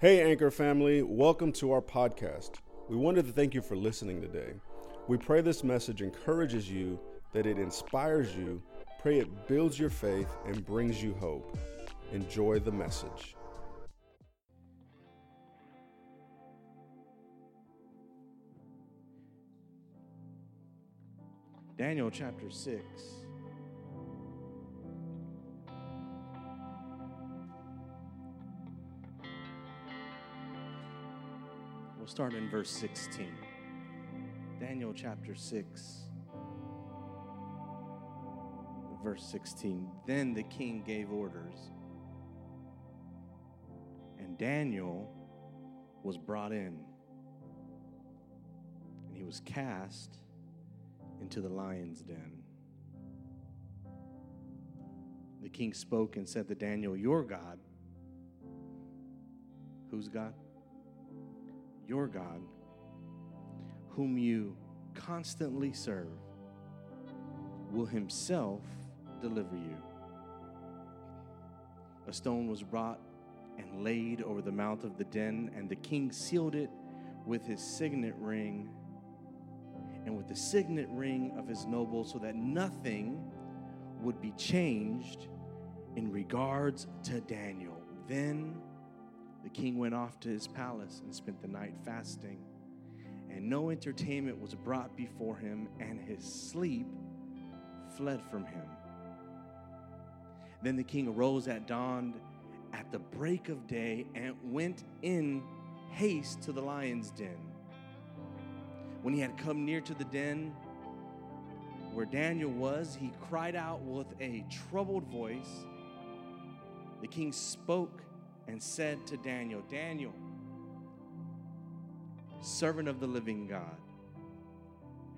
Hey, Anchor family, welcome to our podcast. We wanted to thank you for listening today. We pray this message encourages you, that it inspires you, pray it builds your faith, and brings you hope. Enjoy the message. Daniel chapter 6. We'll start in verse 16. Daniel chapter 6, verse 16. Then the king gave orders, and Daniel was brought in, and he was cast into the lion's den. The king spoke and said to Daniel, Your God, whose God? Your God, whom you constantly serve, will himself deliver you. A stone was brought and laid over the mouth of the den, and the king sealed it with his signet ring and with the signet ring of his nobles, so that nothing would be changed in regards to Daniel. Then the king went off to his palace and spent the night fasting, and no entertainment was brought before him, and his sleep fled from him. Then the king arose at dawn at the break of day and went in haste to the lion's den. When he had come near to the den where Daniel was, he cried out with a troubled voice. The king spoke and said to Daniel, Daniel, servant of the living God,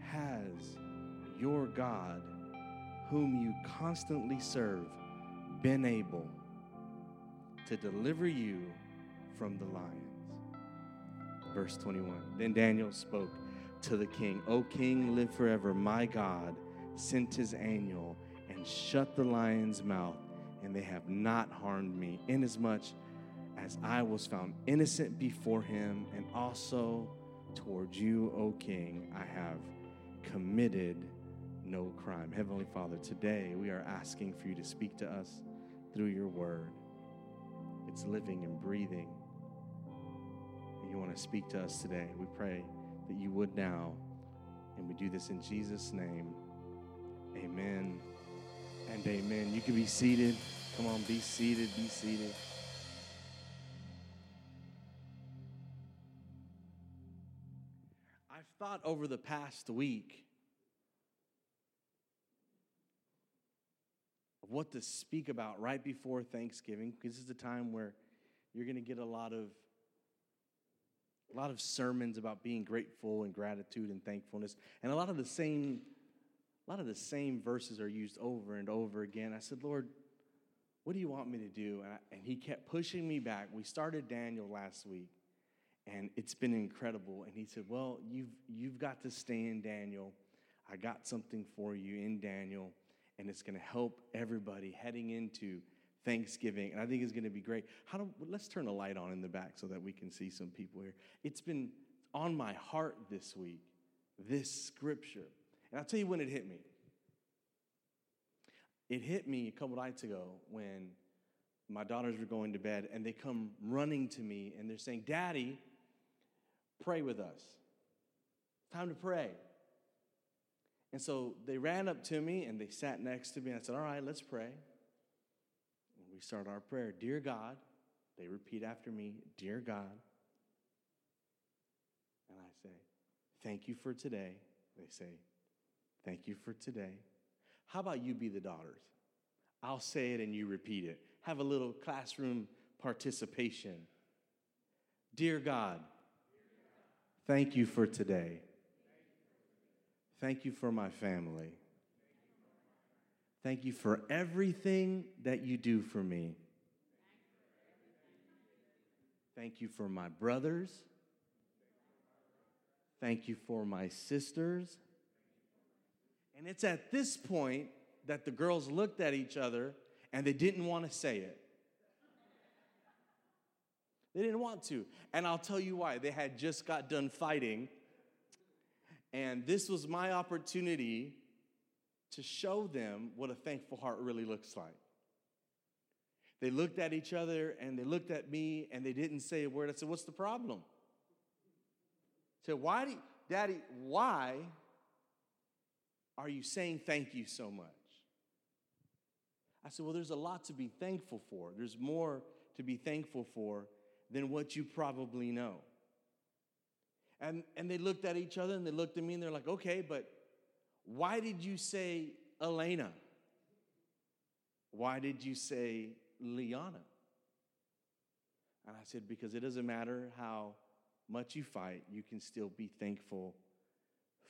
has your God, whom you constantly serve, been able to deliver you from the lions? Verse 21. Then Daniel spoke to the king, O king, live forever. My God sent his angel and shut the lion's mouth, and they have not harmed me, inasmuch as I was found innocent before him, and also towards you, O king, I have committed no crime. Heavenly Father, today we are asking for you to speak to us through your word. It's living and breathing. And you want to speak to us today. We pray that you would now. And we do this in Jesus' name. Amen and amen. You can be seated. Come on, be seated, be seated. Thought over the past week of what to speak about right before Thanksgiving, because this is a time where you're going to get a lot of a lot of sermons about being grateful and gratitude and thankfulness. And a lot of the same a lot of the same verses are used over and over again. I said lord what do you want me to do? And, I, and he kept pushing me back. We started daniel last week and it's been incredible and he said well you've you've got to stay in daniel i got something for you in daniel and it's going to help everybody heading into Thanksgiving, and I think it's going to be great. How do let's turn a light on in the back so that we can see some people here. It's been on my heart this week, this scripture, and I'll tell you when it hit me. It hit me a couple nights ago when my daughters were going to bed, and they come running to me and they're saying, "Daddy, pray with us. Time to pray." And so they ran up to me and they sat next to me. And I said, All right, let's pray we start our prayer Dear God, they repeat after me, Dear God. And I say, Thank you for today. They say, Thank you for today. How about you be the daughters? I'll say it and you repeat it. Have a little classroom participation. Dear God, thank you for today. Thank you for my family. Thank you for everything that you do for me. Thank you for my brothers. Thank you for my sisters. And it's at this point that the girls looked at each other and they didn't want to say it. They didn't want to. And I'll tell you why. They had just got done fighting. And this was my opportunity to show them what a thankful heart really looks like. They looked at each other and they looked at me and they didn't say a word. I said, What's the problem? I said, Why do Daddy, why are you saying thank you so much? I said, Well, there's a lot to be thankful for. There's more to be thankful for than what you probably know. And, and they looked at each other and they looked at me and they're like, Okay, but why did you say Elena? Why did you say Liana? And I said, Because it doesn't matter how much you fight, you can still be thankful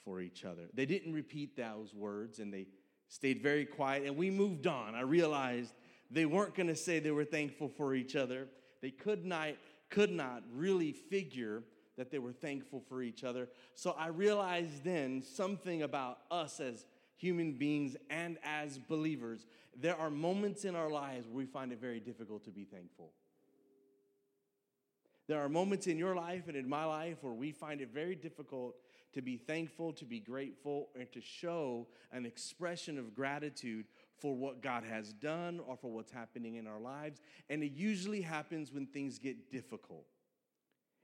for each other. They didn't repeat those words and they stayed very quiet and we moved on. I realized they weren't going to say they were thankful for each other. They could not could not really figure that they were thankful for each other. So I realized then something about us as human beings and as believers. There are moments in our lives where we find it very difficult to be thankful. There are moments in your life and in my life where we find it very difficult to be thankful, to be grateful, and to show an expression of gratitude for what God has done or for what's happening in our lives. And it usually happens when things get difficult.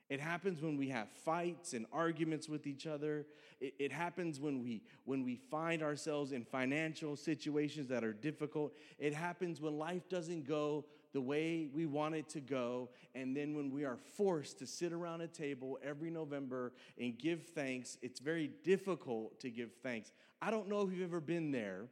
It happens when we have fights and arguments with each other. It, it, happens when we when we find ourselves in financial situations that are difficult. It happens when life doesn't go the way we want it to go. And then when we are forced to sit around a table every November and give thanks, it's very difficult to give thanks. I don't know if you've ever been there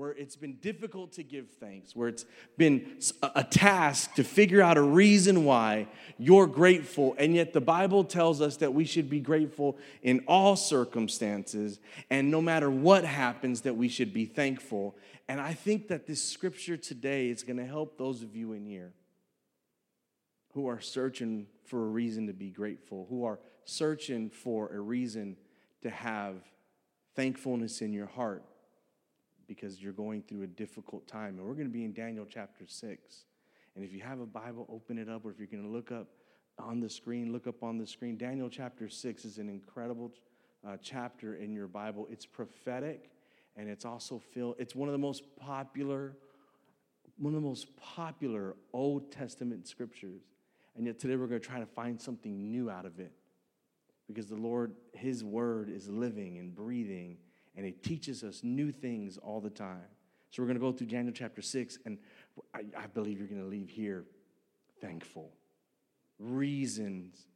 where it's been difficult to give thanks, where it's been a task to figure out a reason why you're grateful, and yet the Bible tells us that we should be grateful in all circumstances, and no matter what happens, that we should be thankful. And I think that this scripture today is going to help those of you in here who are searching for a reason to be grateful, who are searching for a reason to have thankfulness in your heart because you're going through a difficult time. And we're going to be in Daniel chapter 6. And if you have a Bible, open it up, or if you're going to look up on the screen, look up on the screen. Daniel chapter 6 is an incredible uh, chapter in your Bible. It's prophetic, and it's also filled, it's one of the most popular, one of the most popular Old Testament scriptures. And yet today we're going to try to find something new out of it. Because the Lord, His word is living and breathing and it teaches us new things all the time. So we're going to go through Daniel chapter 6, and I, I believe you're going to leave here thankful. Reasons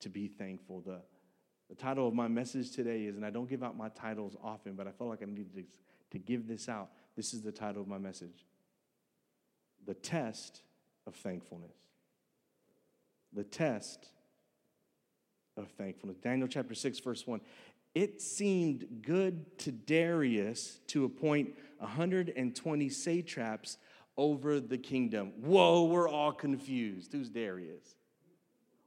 to be thankful. The, the title of my message today is, and I don't give out my titles often, but I felt like I needed to, to give this out. This is the title of my message The Test of Thankfulness. The Test of Thankfulness. Daniel chapter 6, verse 1 it seemed good to Darius to appoint 120 satraps over the kingdom. Whoa, we're all confused. Who's Darius?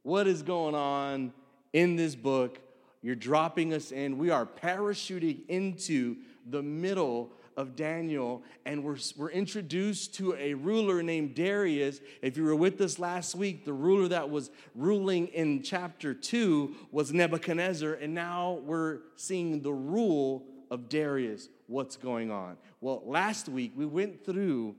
What is going on in this book? You're dropping us in. We are parachuting into the middle of Daniel, and we're, we're introduced to a ruler named Darius. If you were with us last week, the ruler that was ruling in chapter 2 was Nebuchadnezzar, and now we're seeing the rule of Darius. What's going on? Well, last week we went through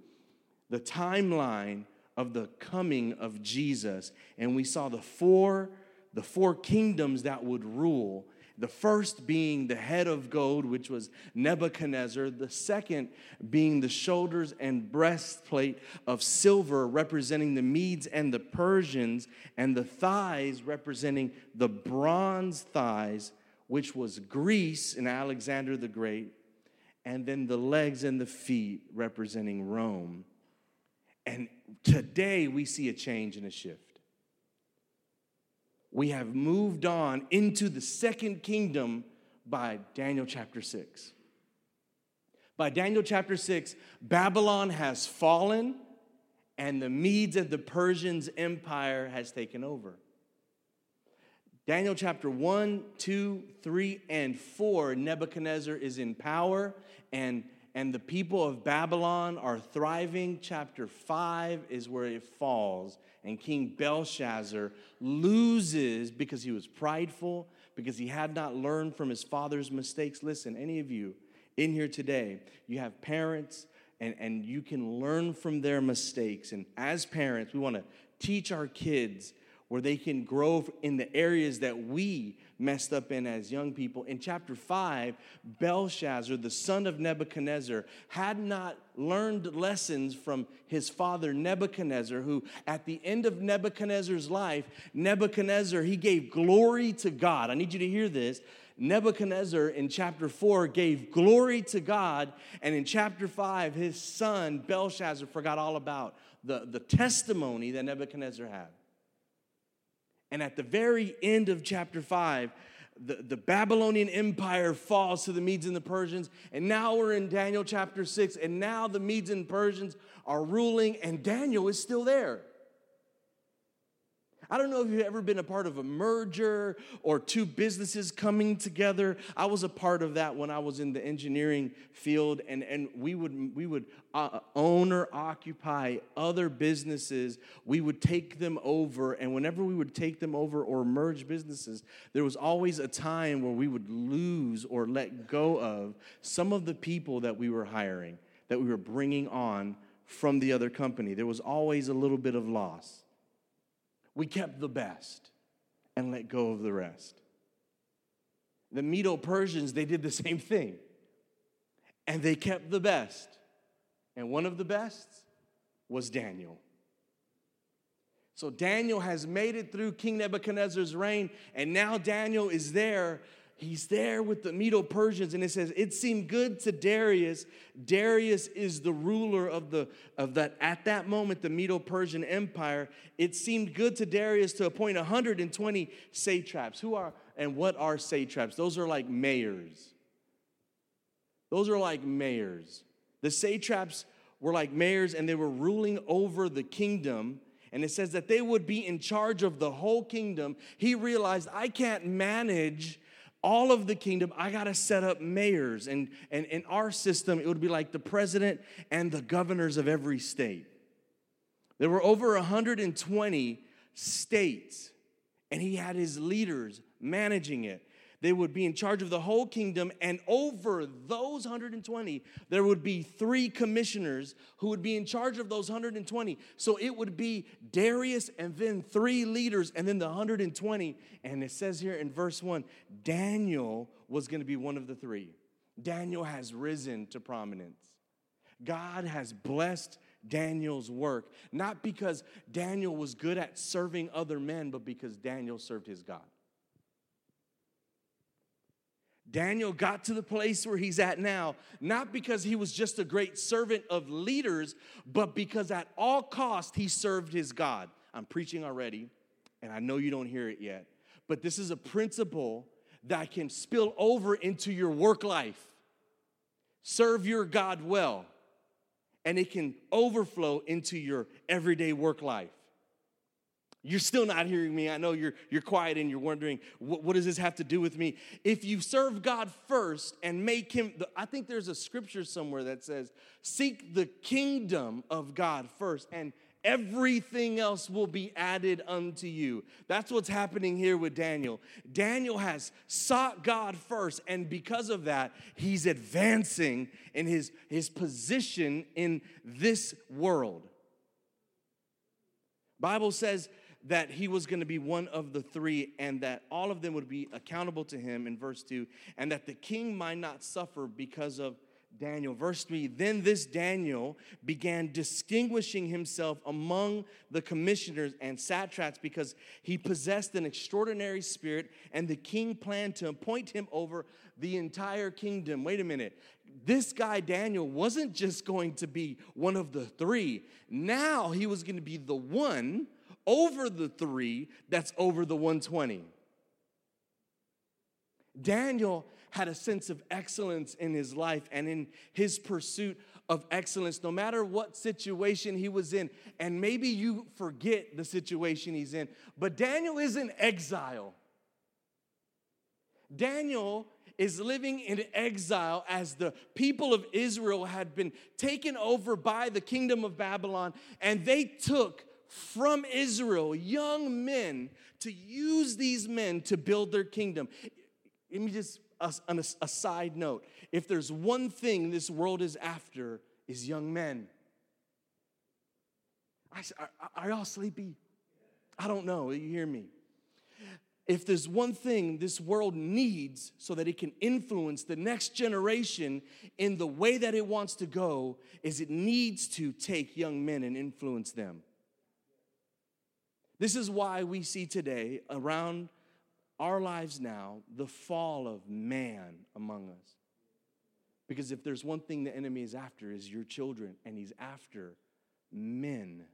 the timeline of the coming of Jesus, and we saw the four the four kingdoms that would rule the first being the head of gold, which was Nebuchadnezzar. The second being the shoulders and breastplate of silver, representing the Medes and the Persians, and the thighs representing the bronze thighs, which was Greece and Alexander the Great. And then the legs and the feet representing Rome. And today we see a change and a shift we have moved on into the second kingdom by Daniel chapter 6. By Daniel chapter 6, Babylon has fallen and the Medes and the Persians empire has taken over. Daniel chapter 1, 2, 3, and 4, Nebuchadnezzar is in power and and the people of Babylon are thriving. Chapter 5 is where it falls, and King Belshazzar loses because he was prideful, because he had not learned from his father's mistakes. Listen, any of you in here today, you have parents, and, and you can learn from their mistakes. And as parents, we want to teach our kids where they can grow in the areas that we messed up in as young people. In chapter 5, Belshazzar, the son of Nebuchadnezzar, had not learned lessons from his father Nebuchadnezzar, who at the end of Nebuchadnezzar's life, Nebuchadnezzar, he gave glory to God. I need you to hear this. Nebuchadnezzar in chapter 4 gave glory to God, and in chapter 5, his son Belshazzar forgot all about the, the testimony that Nebuchadnezzar had. And at the very end of chapter 5, the, the Babylonian Empire falls to the Medes and the Persians. And now we're in Daniel chapter 6, and now the Medes and Persians are ruling, and Daniel is still there. I don't know if you've ever been a part of a merger or two businesses coming together. I was a part of that when I was in the engineering field, and, and we would, we would uh, own or occupy other businesses. We would take them over, and whenever we would take them over or merge businesses, there was always a time where we would lose or let go of some of the people that we were hiring, that we were bringing on from the other company. There was always a little bit of loss. We kept the best and let go of the rest. The Medo Persians, they did the same thing. And they kept the best. And one of the best was Daniel. So Daniel has made it through King Nebuchadnezzar's reign, and now Daniel is there he's there with the Medo Persians, and it says, It seemed good to Darius. Darius is the ruler of the of that at that moment, the Medo Persian Empire. It seemed good to Darius to appoint 120 satraps. Who are and what are satraps? Those are like mayors. Those are like mayors. The satraps were like mayors, and they were ruling over the kingdom and it says that they would be in charge of the whole kingdom. He realized, I can't manage all of the kingdom, I got to set up mayors. And, and in our system, it would be like the president and the governors of every state. There were over 120 states, and he had his leaders managing it. They would be in charge of the whole kingdom, and over those 120, there would be three commissioners who would be in charge of those 120. So it would be Darius and then three leaders, and then the 120. And it says here in verse 1 Daniel was going to be one of the three. Daniel has risen to prominence. God has blessed Daniel's work, not because Daniel was good at serving other men, but because Daniel served his God. Daniel got to the place where he's at now, not because he was just a great servant of leaders, but because at all cost he served his God. I'm preaching already, and I know you don't hear it yet, but this is a principle that can spill over into your work life. Serve your God well, and it can overflow into your everyday work life. You're still not hearing me. I know you're, you're quiet and you're wondering, what, what does this have to do with me? If you serve God first and make Him, the, I think there's a scripture somewhere that says, seek the kingdom of God first, and everything else will be added unto you. That's what's happening here with Daniel. Daniel has sought God first, and because of that, he's advancing in his, his position in this world. Bible says that he was going to be one of the three and that all of them would be accountable to him in verse 2 and that the king might not suffer because of Daniel. Verse 3 Then this Daniel began distinguishing himself among the commissioners and satraps because he possessed an extraordinary spirit, and the king planned to appoint him over the entire kingdom. Wait a minute. This guy, Daniel, wasn't just going to be one of the three, now he was going to be the one over the three that's over the 120. Daniel had a sense of excellence in his life and in his pursuit of excellence, no matter what situation he was in. And maybe you forget the situation he's in, but Daniel is in exile. Daniel is living in exile as the people of Israel had been taken over by the kingdom of Babylon, and they took from Israel young men to use these men to build their kingdom. Let me just, uh, on a, side note, if there's one thing this world is after, is young men. I, are, are y'all sleepy? I don't know. You hear me? if there's one thing this world needs so that it can influence the next generation in the way that it wants to go, is it needs to take young men and influence them. This is why we see today around our lives now the fall of man among us. Because if there's one thing the enemy is after is your children and he's after men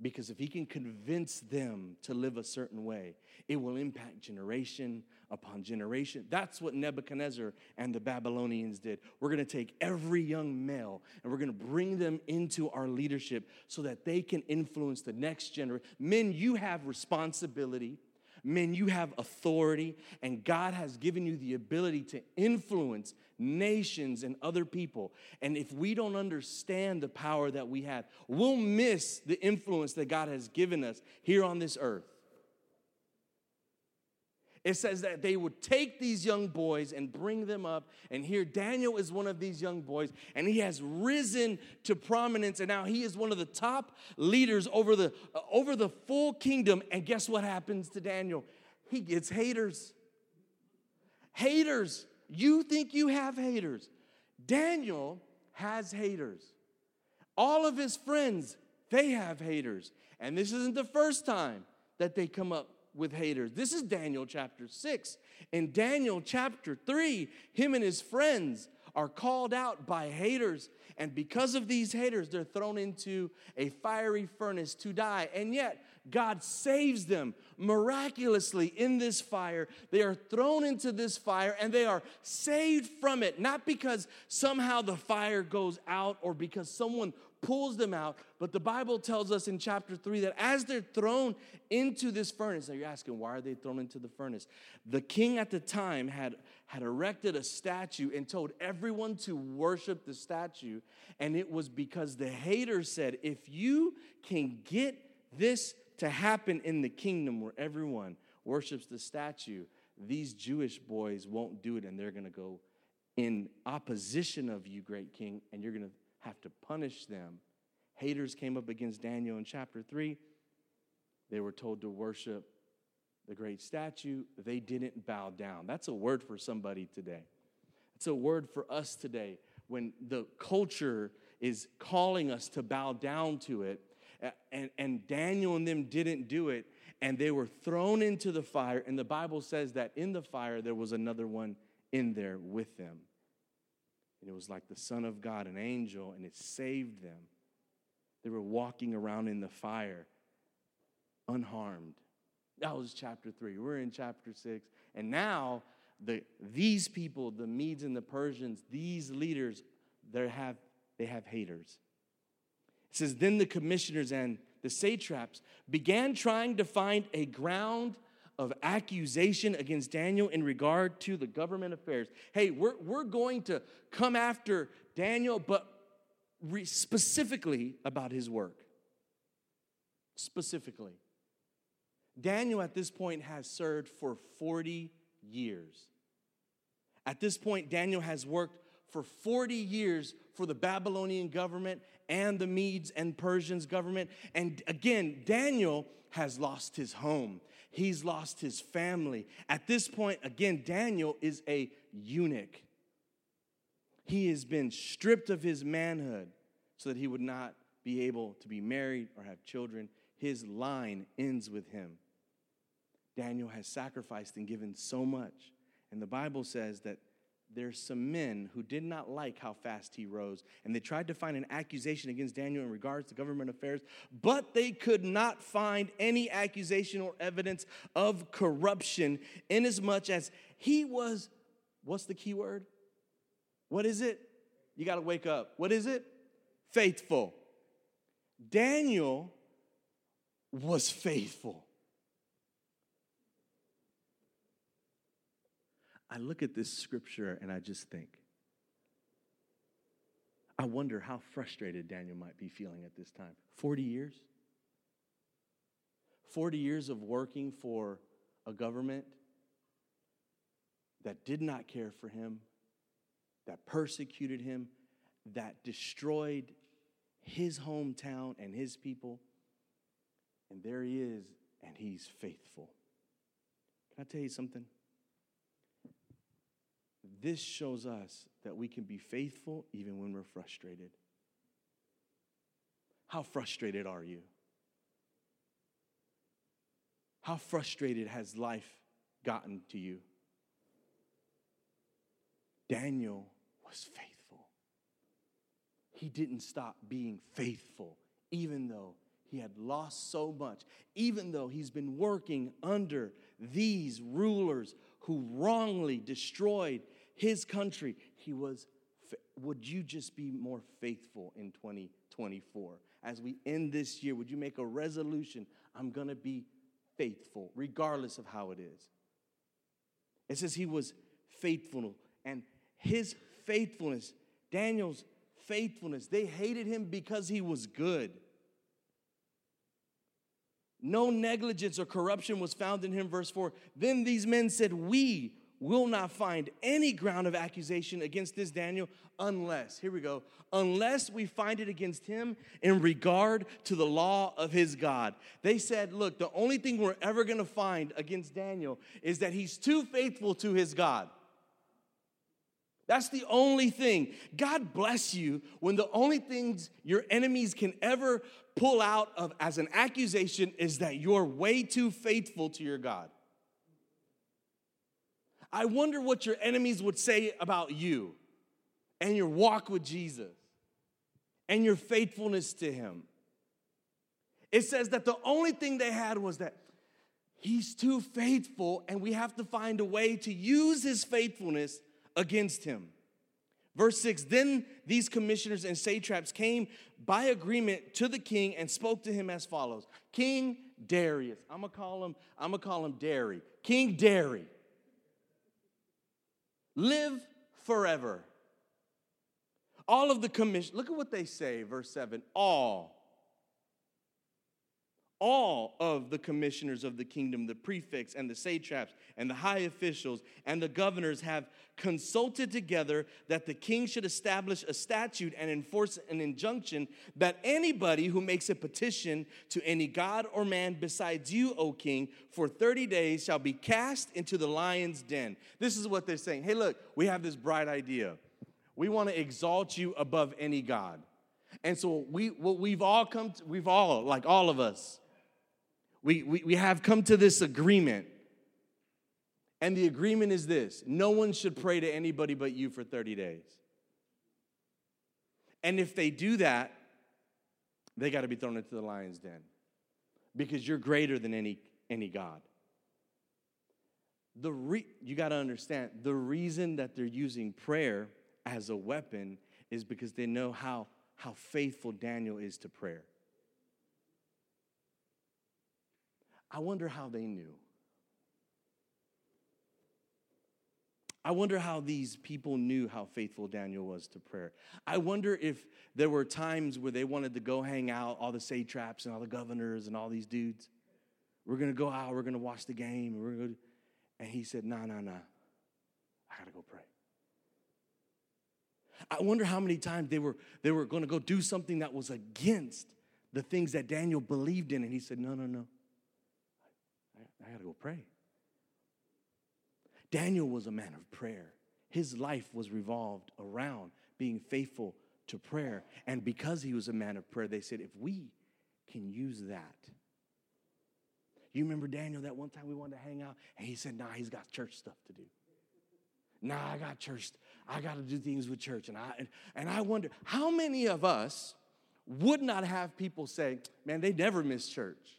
because if he can convince them to live a certain way, it will impact generation upon generation. That's what Nebuchadnezzar and the Babylonians did. We're to take every young male and we're to bring them into our leadership so that they can influence the next generation. Men, you have responsibility Men, you have authority, and God has given you the ability to influence nations and other people. And if we don't understand the power that we have, we'll miss the influence that God has given us here on this earth. It says that they would take these young boys and bring them up. And here, Daniel is one of these young boys, and he has risen to prominence. And now he is one of the top leaders over the, uh, over the full kingdom. And guess what happens to Daniel? He gets haters. Haters. You think you have haters. Daniel has haters. All of his friends, they have haters. And this isn't the first time that they come up with haters. This is Daniel chapter 6. In Daniel chapter 3, him and his friends are called out by haters. And because of these haters, they're thrown into a fiery furnace to die. And yet, God saves them miraculously in this fire. They are thrown into this fire and they are saved from it, not because somehow the fire goes out or because someone pulls them out. But the Bible tells us in chapter 3 that as they're thrown into this furnace, now you're asking, why are they thrown into the furnace? The king at the time had, had erected a statue and told everyone to worship the statue. And it was because the haters said, if you can get this to happen in the kingdom where everyone worships the statue, these Jewish boys won't do it and they're going to go in opposition of you, great king, and you're going to have to punish them. Haters came up against Daniel in chapter 3. They were told to worship the great statue. They didn't bow down. That's a word for somebody today. It's a word for us today when the culture is calling us to bow down to it. And, and Daniel and them didn't do it, and they were thrown into the fire. And the Bible says that in the fire, there was another one in there with them. And it was like the Son of God, an angel, and it saved them. They were walking around in the fire unharmed. That was chapter three. We're in chapter six. And now the, these people, the Medes and the Persians, these leaders, they have, they have haters. It says, Then the commissioners and the satraps began trying to find a ground of accusation against Daniel in regard to the government affairs. Hey, we're, we're going to come after Daniel, but re- specifically about his work. Specifically. Daniel at this point has served for 40 years. At this point, Daniel has worked for 40 years for the Babylonian government and the Medes and Persians government. And again, Daniel has lost his home. He's lost his family. At this point, again, Daniel is a eunuch. He has been stripped of his manhood so that he would not be able to be married or have children. His line ends with him. Daniel has sacrificed and given so much. And the Bible says that there's some men who did not like how fast he rose, and they tried to find an accusation against Daniel in regards to government affairs, but they could not find any accusation or evidence of corruption, inasmuch as he was, what's the key word? What is it? You got to wake up. What is it? Faithful. Daniel was faithful. I look at this scripture and I just think, I wonder how frustrated Daniel might be feeling at this time. 40 years? 40 years of working for a government that did not care for him, that persecuted him, that destroyed his hometown and his people. And there he is, and he's faithful. Can I tell you something? This shows us that we can be faithful even when we're frustrated. How frustrated are you? How frustrated has life gotten to you? Daniel was faithful. He didn't stop being faithful, even though he had lost so much, even though he's been working under these rulers who wrongly destroyed his country. He was, would you just be more faithful in 2024? As we end this year, would you make a resolution? I'm going to be faithful, regardless of how it is. It says he was faithful, and his faithfulness, Daniel's faithfulness, they hated him because he was good. No negligence or corruption was found in him. Verse 4 Then these men said, We will not find any ground of accusation against this Daniel unless, here we go, unless we find it against him in regard to the law of his God. They said, Look, the only thing we're ever gonna find against Daniel is that he's too faithful to his God. That's the only thing. God bless you when the only things your enemies can ever pull out of as an accusation is that you're way too faithful to your God. I wonder what your enemies would say about you and your walk with Jesus and your faithfulness to Him. It says that the only thing they had was that He's too faithful, and we have to find a way to use His faithfulness against Him. Verse 6 Then these commissioners and satraps came by agreement to the king and spoke to him as follows King Darius, I'm gonna call him, I'm gonna call him Dary. King Dary, live forever. All of the commission, look at what they say, verse 7 all all of the commissioners of the kingdom, the prefects and the satraps and the high officials and the governors have consulted together that the king should establish a statute and enforce an injunction that anybody who makes a petition to any god or man besides you, O king, for 30 days shall be cast into the lion's den. This is what they're saying. Hey, look, we have this bright idea. We want to exalt you above any god. And so we we've all come to, we've all, like all of us, we, we, we have come to this agreement. And the agreement is this no one should pray to anybody but you for 30 days. And if they do that, they got to be thrown into the lion's den because you're greater than any, any God. The re- you got to understand the reason that they're using prayer as a weapon is because they know how, how faithful Daniel is to prayer. I wonder how they knew. I wonder how these people knew how faithful Daniel was to prayer. I wonder if there were times where they wanted to go hang out, all the satraps and all the governors and all these dudes. We're gonna go out, we're gonna watch the game, we're gonna and he said, No, no, no. I gotta go pray. I wonder how many times they were they were gonna go do something that was against the things that Daniel believed in, and he said, No, no, no. I got to go pray. Daniel was a man of prayer. His life was revolved around being faithful to prayer. And because he was a man of prayer, they said, if we can use that. You remember Daniel that one time we wanted to hang out and he said, nah, he's got church stuff to do. Nah, I got church. I got to do things with church. And I, and, and I wonder how many of us would not have people say, man, they never miss church.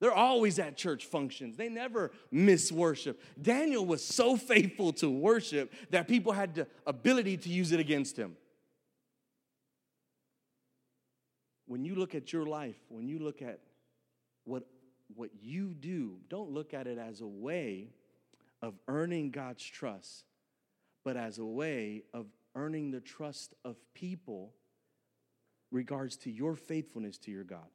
They're always at church functions. They never miss worship. Daniel was so faithful to worship that people had the ability to use it against him. When you look at your life, when you look at what, what you do, don't look at it as a way of earning God's trust, but as a way of earning the trust of people regards to your faithfulness to your God.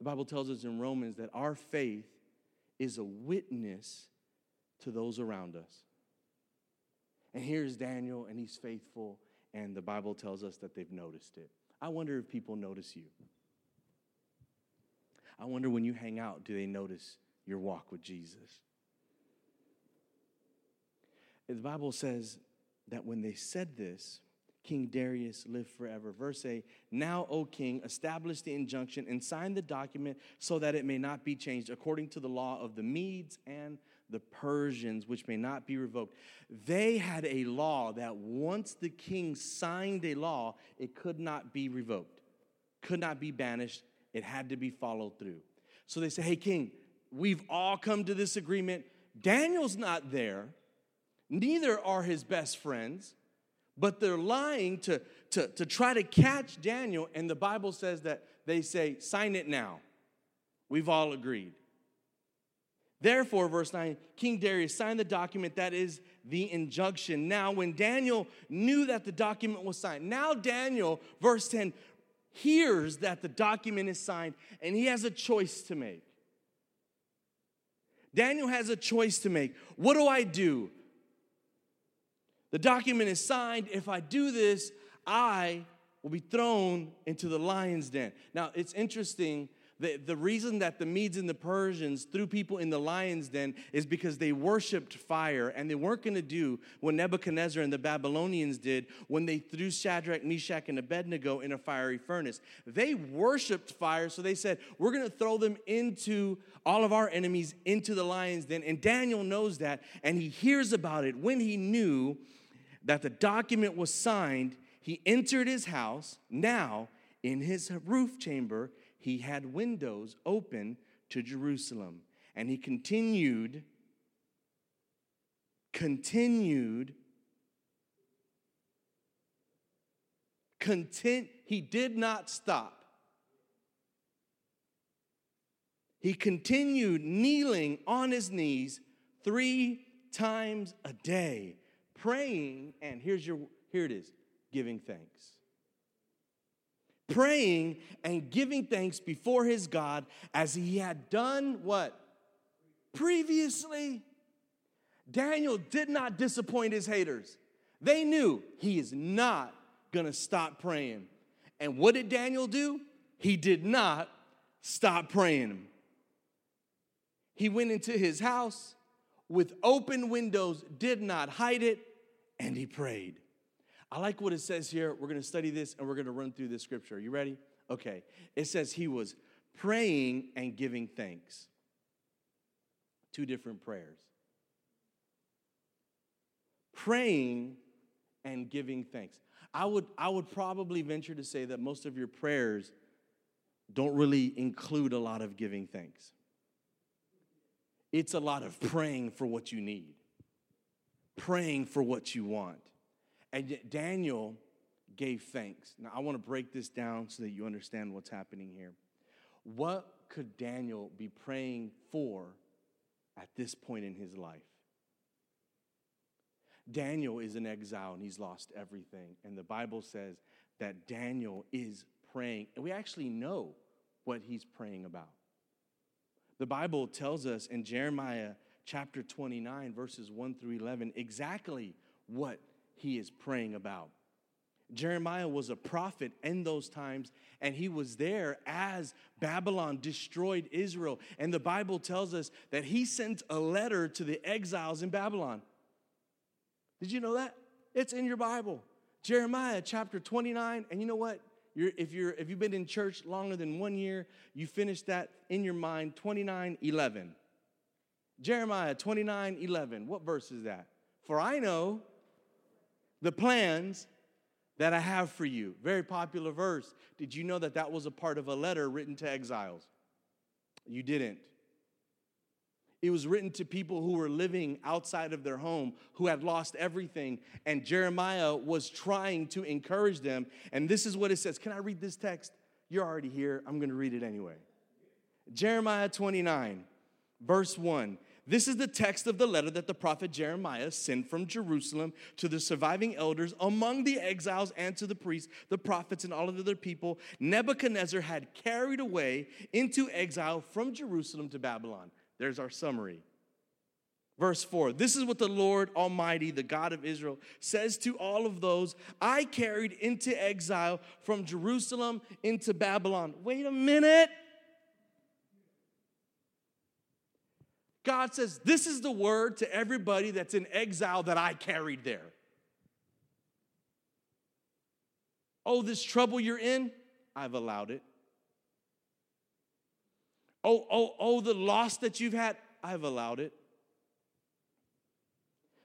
The Bible tells us in Romans that our faith is a witness to those around us. And here's Daniel, and he's faithful, and the Bible tells us that they've noticed it. I wonder if people notice you. I wonder when you hang out, do they notice your walk with Jesus? The Bible says that when they said this, King Darius lived forever. Verse 8 Now, O king, establish the injunction and sign the document so that it may not be changed according to the law of the Medes and the Persians, which may not be revoked. They had a law that once the king signed a law, it could not be revoked, could not be banished, it had to be followed through. So they say, Hey, king, we've all come to this agreement. Daniel's not there, neither are his best friends but they're lying to, to, to try to catch Daniel. And the Bible says that they say, sign it now. We've all agreed. Therefore, verse 9, King Darius signed the document that is the injunction. Now, when Daniel knew that the document was signed, now Daniel, verse 10, hears that the document is signed and he has a choice to make. Daniel has a choice to make. What do I do? The document is signed. If I do this, I will be thrown into the lion's den. Now, it's interesting. that the reason that the Medes and the Persians threw people in the lion's den is because they worshiped fire and they weren't going to do what Nebuchadnezzar and the Babylonians did when they threw Shadrach, Meshach, and Abednego in a fiery furnace. They worshiped fire, so they said, We're going to throw them into all of our enemies into the lion's den. And Daniel knows that and he hears about it when he knew that the document was signed, he entered his house. Now, in his roof chamber, he had windows open to Jerusalem. And he continued, continued, content, he did not stop. He continued kneeling on his knees three times a day praying, and here's your, here it is, giving thanks. Praying and giving thanks before his God as he had done what? Previously. Daniel did not disappoint his haters. They knew he is not gonna stop praying. And what did Daniel do? He did not stop praying. He went into his house with open windows, did not hide it, and he prayed. I like what it says here. We're going to study this and we're going to run through this scripture. Are you ready? Okay. It says he was praying and giving thanks. Two different prayers. Praying and giving thanks. I would, I would probably venture to say that most of your prayers don't really include a lot of giving thanks. It's a lot of praying for what you need praying for what you want. And Daniel gave thanks. Now, I want to break this down so that you understand what's happening here. What could Daniel be praying for at this point in his life? Daniel is in exile and he's lost everything. And the Bible says that Daniel is praying, and we actually know what he's praying about. The Bible tells us in Jeremiah chapter 29, verses 1 through 11, exactly what he is praying about. Jeremiah was a prophet in those times, and he was there as Babylon destroyed Israel. And the Bible tells us that he sent a letter to the exiles in Babylon. Did you know that? It's in your Bible. Jeremiah chapter 29, and you know what? You're, if, you're, if you've been in church longer than one year, you finish that in your mind 29 11. Jeremiah 29 11. What verse is that? For I know the plans that I have for you. Very popular verse. Did you know that that was a part of a letter written to exiles? You didn't. It was written to people who were living outside of their home, who had lost everything. And Jeremiah was trying to encourage them. And this is what it says. Can I read this text? You're already here. I'm going to read it anyway. Jeremiah 29, verse 1. This is the text of the letter that the prophet Jeremiah sent from Jerusalem to the surviving elders among the exiles and to the priests, the prophets, and all of the other people Nebuchadnezzar had carried away into exile from Jerusalem to Babylon. There's our summary. Verse 4 This is what the Lord Almighty, the God of Israel, says to all of those I carried into exile from Jerusalem into Babylon. Wait a minute. God says, This is the word to everybody that's in exile that I carried there. Oh, this trouble you're in, I've allowed it. Oh, oh, oh, the loss that you've had, I've allowed it.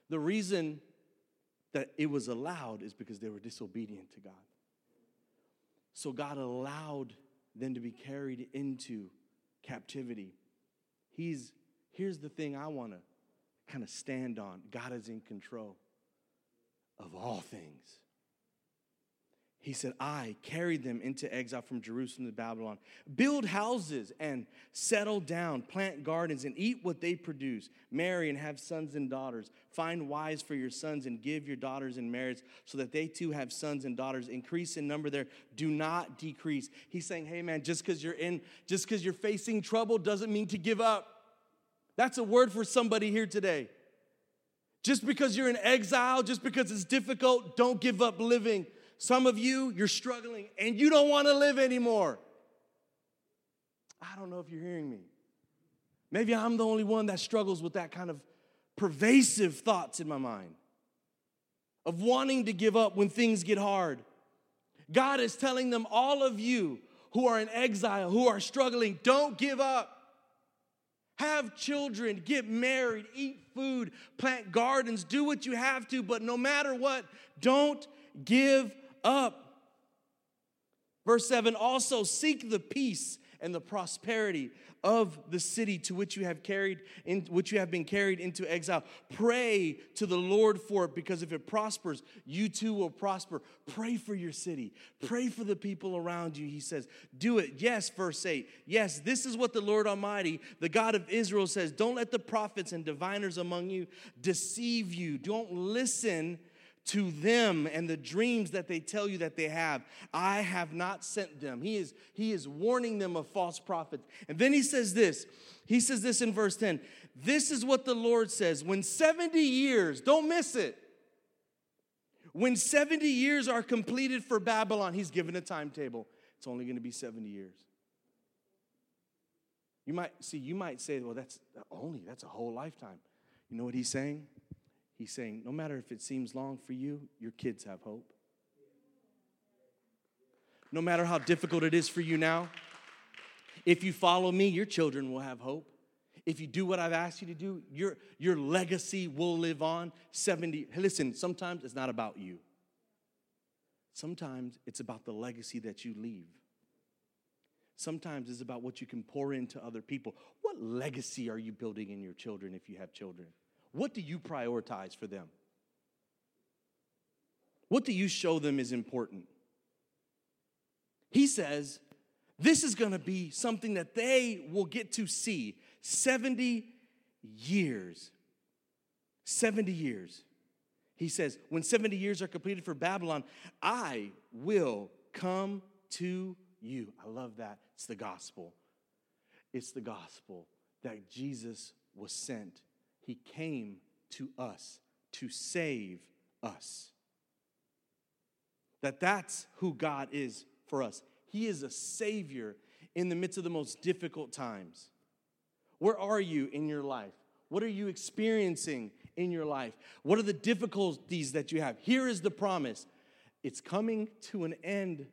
The reason that it was allowed is because they were disobedient to God. So God allowed them to be carried into captivity. He's Here's the thing I want to kind of stand on God is in control of all things. He said, I carried them into exile from Jerusalem to Babylon. Build houses and settle down, plant gardens and eat what they produce. Marry and have sons and daughters. Find wives for your sons and give your daughters in marriage so that they too have sons and daughters. Increase in number there. Do not decrease. He's saying, hey man, just because you're in, just because you're facing trouble doesn't mean to give up. That's a word for somebody here today. Just because you're in exile, just because it's difficult, don't give up living. Some of you, you're struggling and you don't want to live anymore. I don't know if you're hearing me. Maybe I'm the only one that struggles with that kind of pervasive thoughts in my mind of wanting to give up when things get hard. God is telling them, all of you who are in exile, who are struggling, don't give up. Have children, get married, eat food, plant gardens, do what you have to, but no matter what, don't give up. Verse 7 also seek the peace and the prosperity of the city to which you have carried in which you have been carried into exile. Pray to the lord for it because if it prospers you too will prosper. Pray for your city. Pray for the people around you he says. Do it. Yes verse 8 yes this is what the lord almighty the god of israel says. Don't let the prophets and diviners among you deceive you. Don't listen to them and the dreams that they tell you that they have. I have not sent them. He is, he is warning them of false prophets. And then he says this. He says this in verse 10. This is what the Lord says. When 70 years, don't miss it. When 70 years are completed for Babylon, he's given a timetable. It's only going to be 70 years. You might see, you might say, well, that's only, that's a whole lifetime. You know what he's saying? He's saying, no matter if it seems long for you, your kids have hope. No matter how difficult it is for you now, if you follow me, your children will have hope. If you do what I've asked you to do, your, your legacy will live on 70. Listen, sometimes it's not about you. Sometimes it's about the legacy that you leave. Sometimes it's about what you can pour into other people. What legacy are you building in your children if you have children? What do you prioritize for them? What do you show them is important? He says, this is going to be something that they will get to see 70 years. 70 years. He says, when 70 years are completed for Babylon, I will come to you. I love that. It's the gospel. It's the gospel that Jesus was sent he came to us to save us. That that's who God is for us. He is a savior in the midst of the most difficult times. Where are you in your life? What are you experiencing in your life? What are the difficulties that you have? Here is the promise it's coming to an end.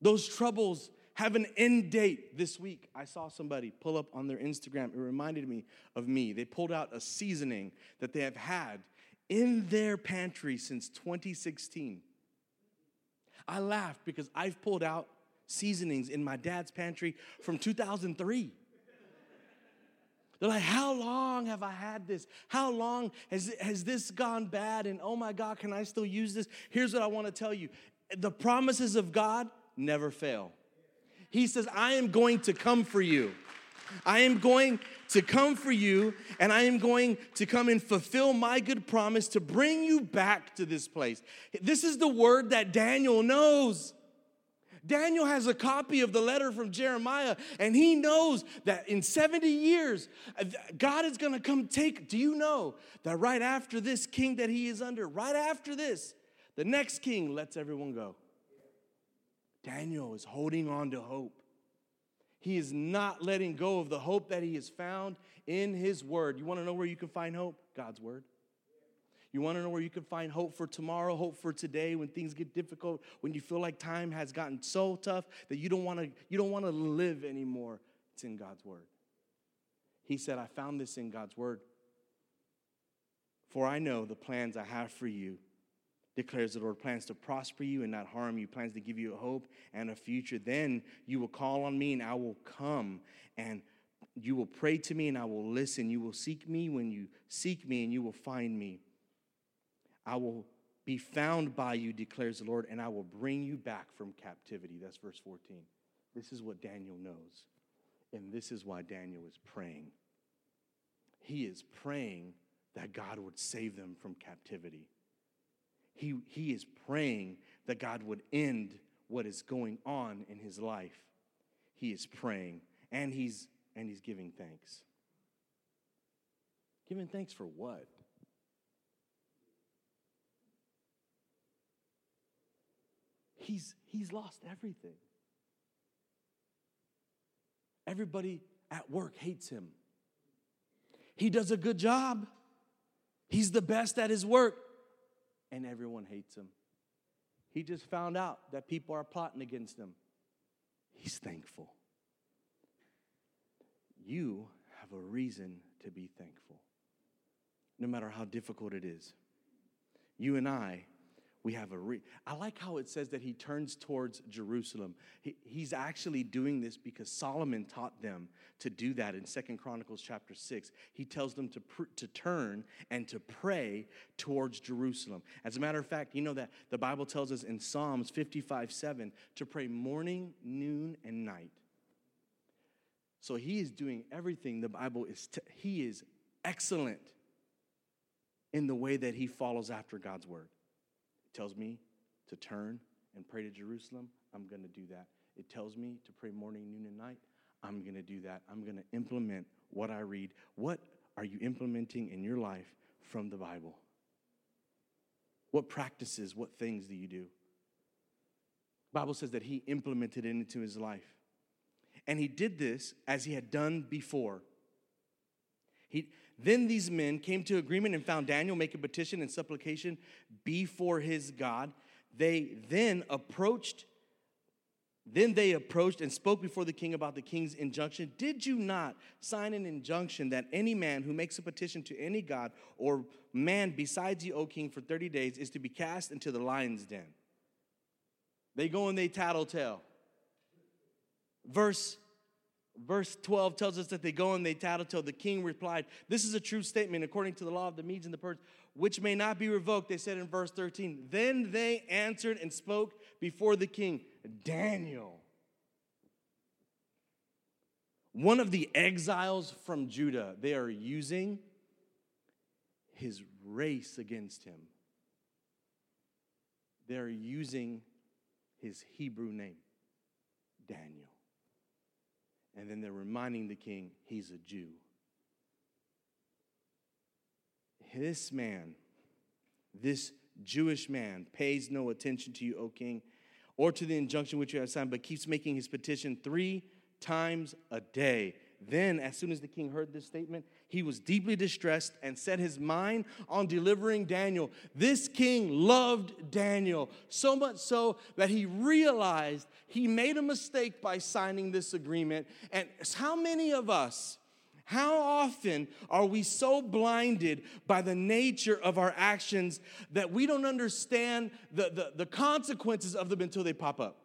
Those troubles have an end date this week. I saw somebody pull up on their Instagram. It reminded me of me. They pulled out a seasoning that they have had in their pantry since 2016. I laughed because I've pulled out seasonings in my dad's pantry from 2003. They're like, How long have I had this? How long has, has this gone bad? And oh my God, can I still use this? Here's what I want to tell you the promises of God never fail. He says, I am going to come for you. I am going to come for you, and I am going to come and fulfill my good promise to bring you back to this place. This is the word that Daniel knows. Daniel has a copy of the letter from Jeremiah, and he knows that in 70 years, God is gonna come take. Do you know that right after this king that he is under, right after this, the next king lets everyone go? Daniel is holding on to hope. He is not letting go of the hope that he has found in his word. You wanna know where you can find hope? God's word. You want to know where you can find hope for tomorrow, hope for today when things get difficult, when you feel like time has gotten so tough that you don't want to you don't want to live anymore. It's in God's word. He said, "I found this in God's word. For I know the plans I have for you." Declares the Lord, plans to prosper you and not harm you, plans to give you a hope and a future. Then you will call on me and I will come and you will pray to me and I will listen. You will seek me when you seek me and you will find me. I will be found by you, declares the Lord, and I will bring you back from captivity. That's verse 14. This is what Daniel knows. And this is why Daniel is praying. He is praying that God would save them from captivity. He, he is praying that God would end what is going on in his life. He is praying and he's and he's giving thanks. Giving thanks for what? he's, he's lost everything. Everybody at work hates him. He does a good job, he's the best at his work, and everyone hates him. He just found out that people are plotting against him. He's thankful. You have a reason to be thankful, no matter how difficult it is. You and I we have a re- I like how it says that he turns towards Jerusalem. He, he's actually doing this because Solomon taught them to do that in Second Chronicles chapter 6. He tells them to, pr- to turn and to pray towards Jerusalem. As a matter of fact, you know that the Bible tells us in Psalms 55 7 to pray morning, noon, and night. So he is doing everything the Bible is, t- he is excellent in the way that he follows after God's word tells me to turn and pray to Jerusalem, I'm going to do that. It tells me to pray morning, noon, and night. I'm going to do that. I'm going to implement what I read. What are you implementing in your life from the Bible? What practices, what things do you do? Bible says that he implemented it into his life. And he did this as he had done before. He, then these men came to agreement and found Daniel make a petition and supplication before his God. They then approached then they approached and spoke before the king about the king's injunction. Did you not sign an injunction that any man who makes a petition to any god or man besides you, O king, for 30 days is to be cast into the lion's den? They go and they tattletale. Verse Verse 12 tells us that they go and they tattletale. The king replied, This is a true statement according to the law of the Medes and the Persians, which may not be revoked. They said in verse 13, Then they answered and spoke before the king, Daniel, one of the exiles from Judah. They are using his race against him, they're using his Hebrew name, Daniel. And then they're reminding the king he's a Jew. This man, this Jewish man, pays no attention to you, O king, or to the injunction which you have signed, but keeps making his petition three times a day. Then, as soon as the king heard this statement, he was deeply distressed and set his mind on delivering Daniel. This king loved Daniel so much so that he realized he made a mistake by signing this agreement. And how many of us, how often are we so blinded by the nature of our actions that we don't understand the, the, the consequences of them until they pop up?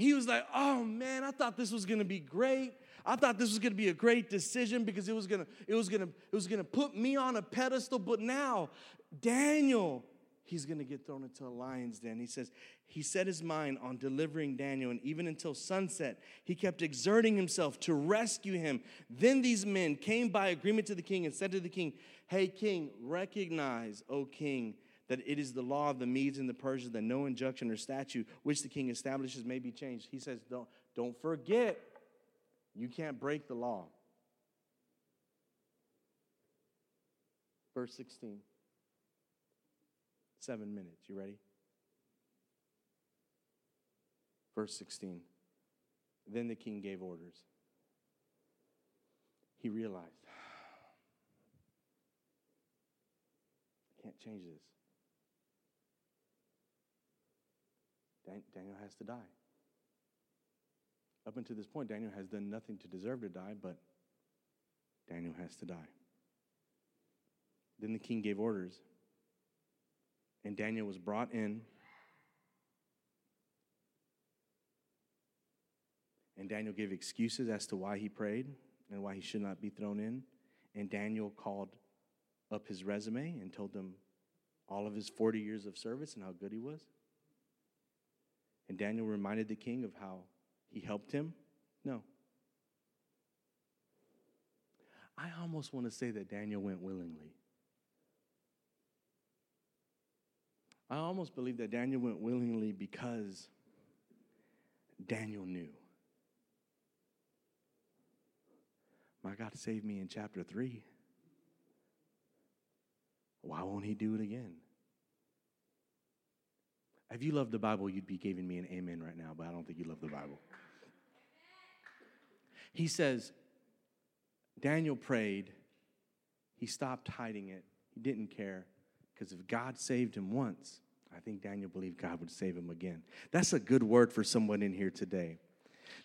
He was like, oh man, I thought this was gonna be great. I thought this was gonna be a great decision because it was gonna, it was gonna, it was gonna put me on a pedestal. But now, Daniel, he's to get thrown into a lion's den. He says, He set his mind on delivering Daniel, and even until sunset, he kept exerting himself to rescue him. Then these men came by agreement to the king and said to the king, Hey, king, recognize, O king, that it is the law of the Medes and the Persians that no injunction or statute which the king establishes may be changed. He says, Don't, don't forget, you can't break the law. Verse 16. Seven minutes. You ready? Verse 16. Then the king gave orders. He realized, I can't change this. Daniel has to die. Up until this point, Daniel has done nothing to deserve to die, but Daniel has to die. Then the king gave orders, and Daniel was brought in. And Daniel gave excuses as to why he prayed and why he should not be thrown in. And Daniel called up his resume and told them all of his 40 years of service and how good he was. And Daniel reminded the king of how he helped him. No. I almost want to say that Daniel went willingly. I almost believe that Daniel went willingly because Daniel knew. My God saved me in chapter 3. Why won't he do it again? If you love the Bible, you'd be giving me an amen right now, but I don't think you love the Bible. He says, Daniel prayed, he stopped hiding it, he didn't care. Because if God saved him once, I think Daniel believed God would save him again. That's a good word for someone in here today.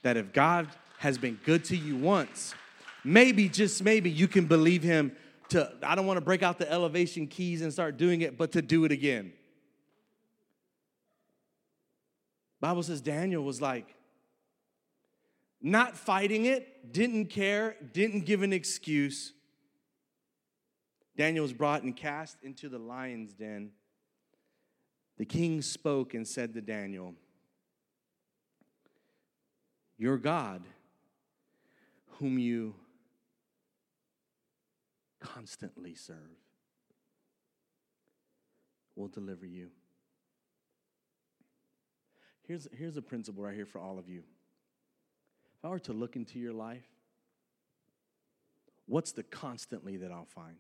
That if God has been good to you once, maybe, just maybe, you can believe him to, I don't want to break out the elevation keys and start doing it, but to do it again. Bible says Daniel was like not fighting it, didn't care, didn't give an excuse. Daniel was brought and cast into the lion's den. The king spoke and said to Daniel, Your God, whom you constantly serve, will deliver you. Here's, here's a principle right here for all of you. If I were to look into your life, what's the constantly that I'll find?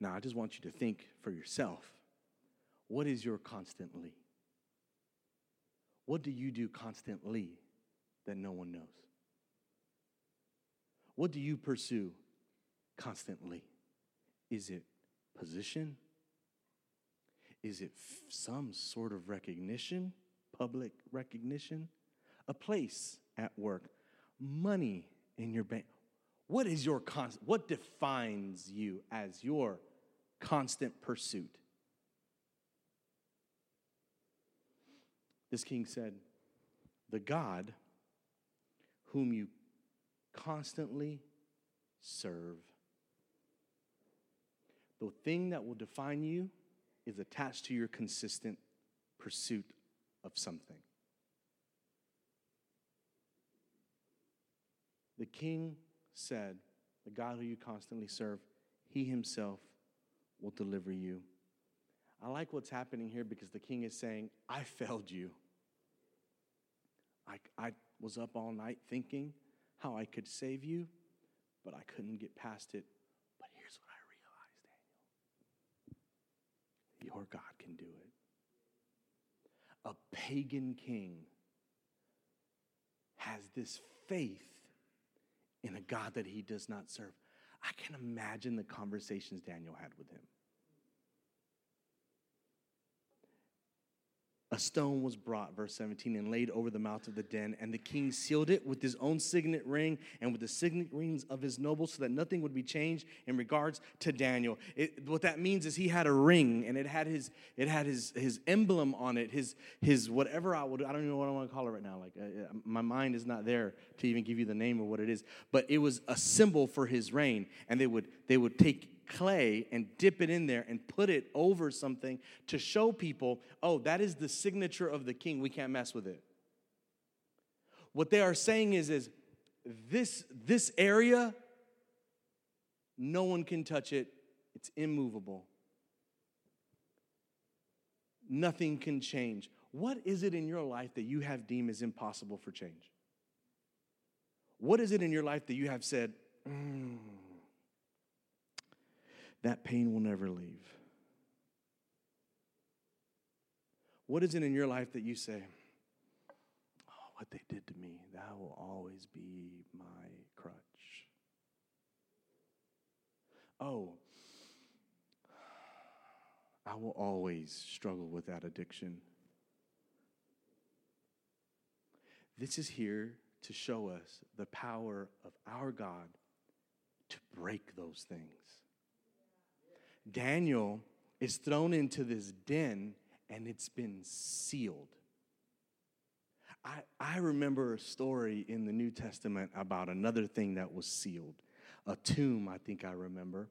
Now, I just want you to think for yourself. What is your constantly? What do you do constantly that no one knows? What do you pursue constantly? Is it position? Is it f- some sort of recognition, public recognition? A place at work, money in your bank, what is your constant, what defines you as your constant pursuit? This king said, The God whom you constantly serve. The thing that will define you is attached to your consistent pursuit of something. The king said, The God who you constantly serve, he himself will deliver you. I like what's happening here because the king is saying, I failed you. I, I was up all night thinking how I could save you, but I couldn't get past it. But here's what I realized, Daniel your God can do it. A pagan king has this faith in a God that he does not serve. I can imagine the conversations Daniel had with him. A stone was brought, verse 17, and laid over the mouth of the den, and the king sealed it with his own signet ring and with the signet rings of his nobles, so that nothing would be changed in regards to Daniel. It, what that means is he had a ring, and it had his it had his his emblem on it, his his whatever I would I don't even know what I want to call it right now. Like uh, uh, my mind is not there to even give you the name of what it is, but it was a symbol for his reign, and they would they would take clay and dip it in there and put it over something to show people, oh, that is the signature of the king. We can't mess with it. What they are saying is, is this, this area, no one can touch it. It's immovable. Nothing can change. What is it in your life that you have deemed as impossible for change? What is it in your life that you have said, mm, that pain will never leave? What is it in your life that you say, oh, what they did to me, that will always be my crutch? Oh, I will always struggle with that addiction. This is here to show us the power of our God to break those things. Daniel is thrown into this den and it's been sealed. I, I remember a story in the New Testament about another thing that was sealed a tomb, I think I remember.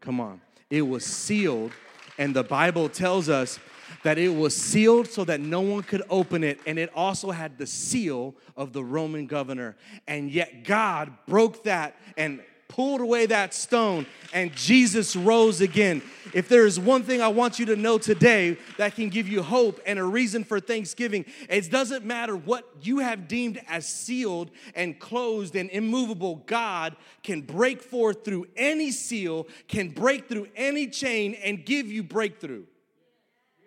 Come on. It was sealed and the Bible tells us that it was sealed so that no one could open it. And it also had the seal of the Roman governor. And yet God broke that and pulled away that stone, and Jesus rose again. If there is one thing I want you to know today that can give you hope and a reason for thanksgiving, it doesn't matter what you have deemed as sealed and closed and immovable, God can break forth through any seal, can break through any chain, and give you breakthrough. It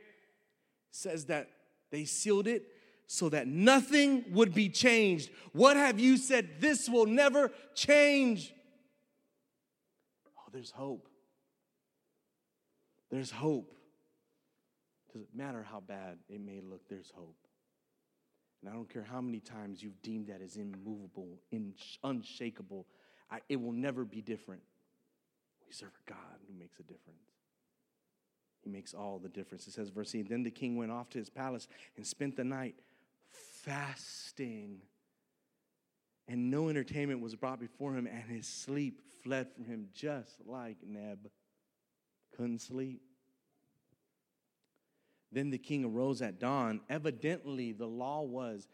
says that they sealed it so that nothing would be changed. What have you said? This will never change there's hope. There's hope. Doesn't matter how bad it may look, there's hope. And I don't care how many times you've deemed that as immovable, unshakable, I, it will never be different. We serve a God who makes a difference. He makes all the difference. It says, verse 8, then the king went off to his palace and spent the night fasting and no entertainment was brought before him, and his sleep fled from him just like Neb. Couldn't sleep. Then the king arose at dawn. Evidently, the law was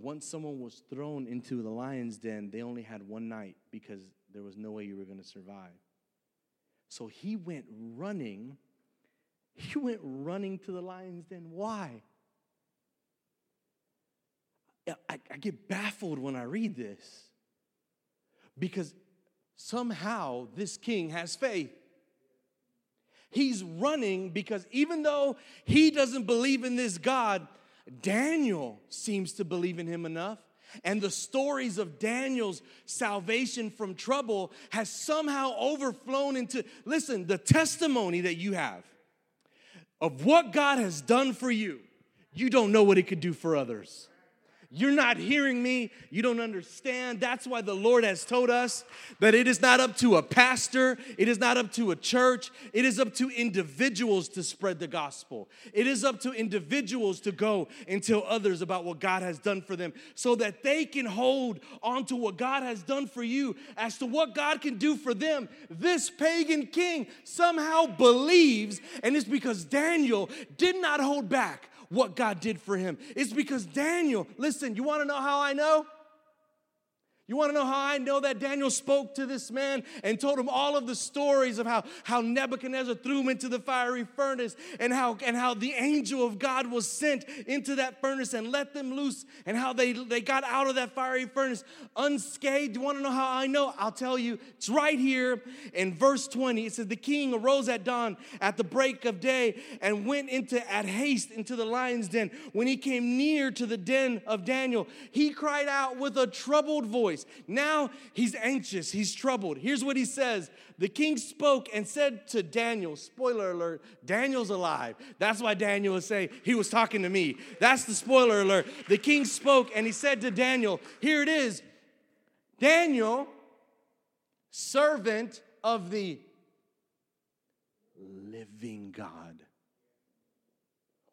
once someone was thrown into the lion's den, they only had one night because there was no way you were going to survive. So he went running. He went running to the lion's den. Why? I, I get baffled when I read this because somehow this king has faith. He's running because even though he doesn't believe in this God, Daniel seems to believe in him enough. And the stories of Daniel's salvation from trouble has somehow overflown into, listen, the testimony that you have of what God has done for you. You don't know what it could do for others. You're not hearing me. You don't understand. That's why the Lord has told us that it is not up to a pastor, it is not up to a church, it is up to individuals to spread the gospel. It is up to individuals to go and tell others about what God has done for them so that they can hold on to what God has done for you as to what God can do for them. This pagan king somehow believes, and it's because Daniel did not hold back what God did for him. It's because Daniel, listen, you want to know how I know? You want to know how I know that Daniel spoke to this man and told him all of the stories of how, how Nebuchadnezzar threw him into the fiery furnace and how, and how the angel of God was sent into that furnace and let them loose and how they, they got out of that fiery furnace unscathed. You want to know how I know? I'll tell you. It's right here in verse 20. It says, The king arose at dawn at the break of day and went into at haste into the lion's den. When he came near to the den of Daniel, he cried out with a troubled voice voice. Now he's anxious, he's troubled. Here's what he says The king spoke and said to Daniel, spoiler alert, Daniel's alive. That's why Daniel is saying he was talking to me. That's the spoiler alert. The king spoke and he said to Daniel, Here it is Daniel, servant of the living God.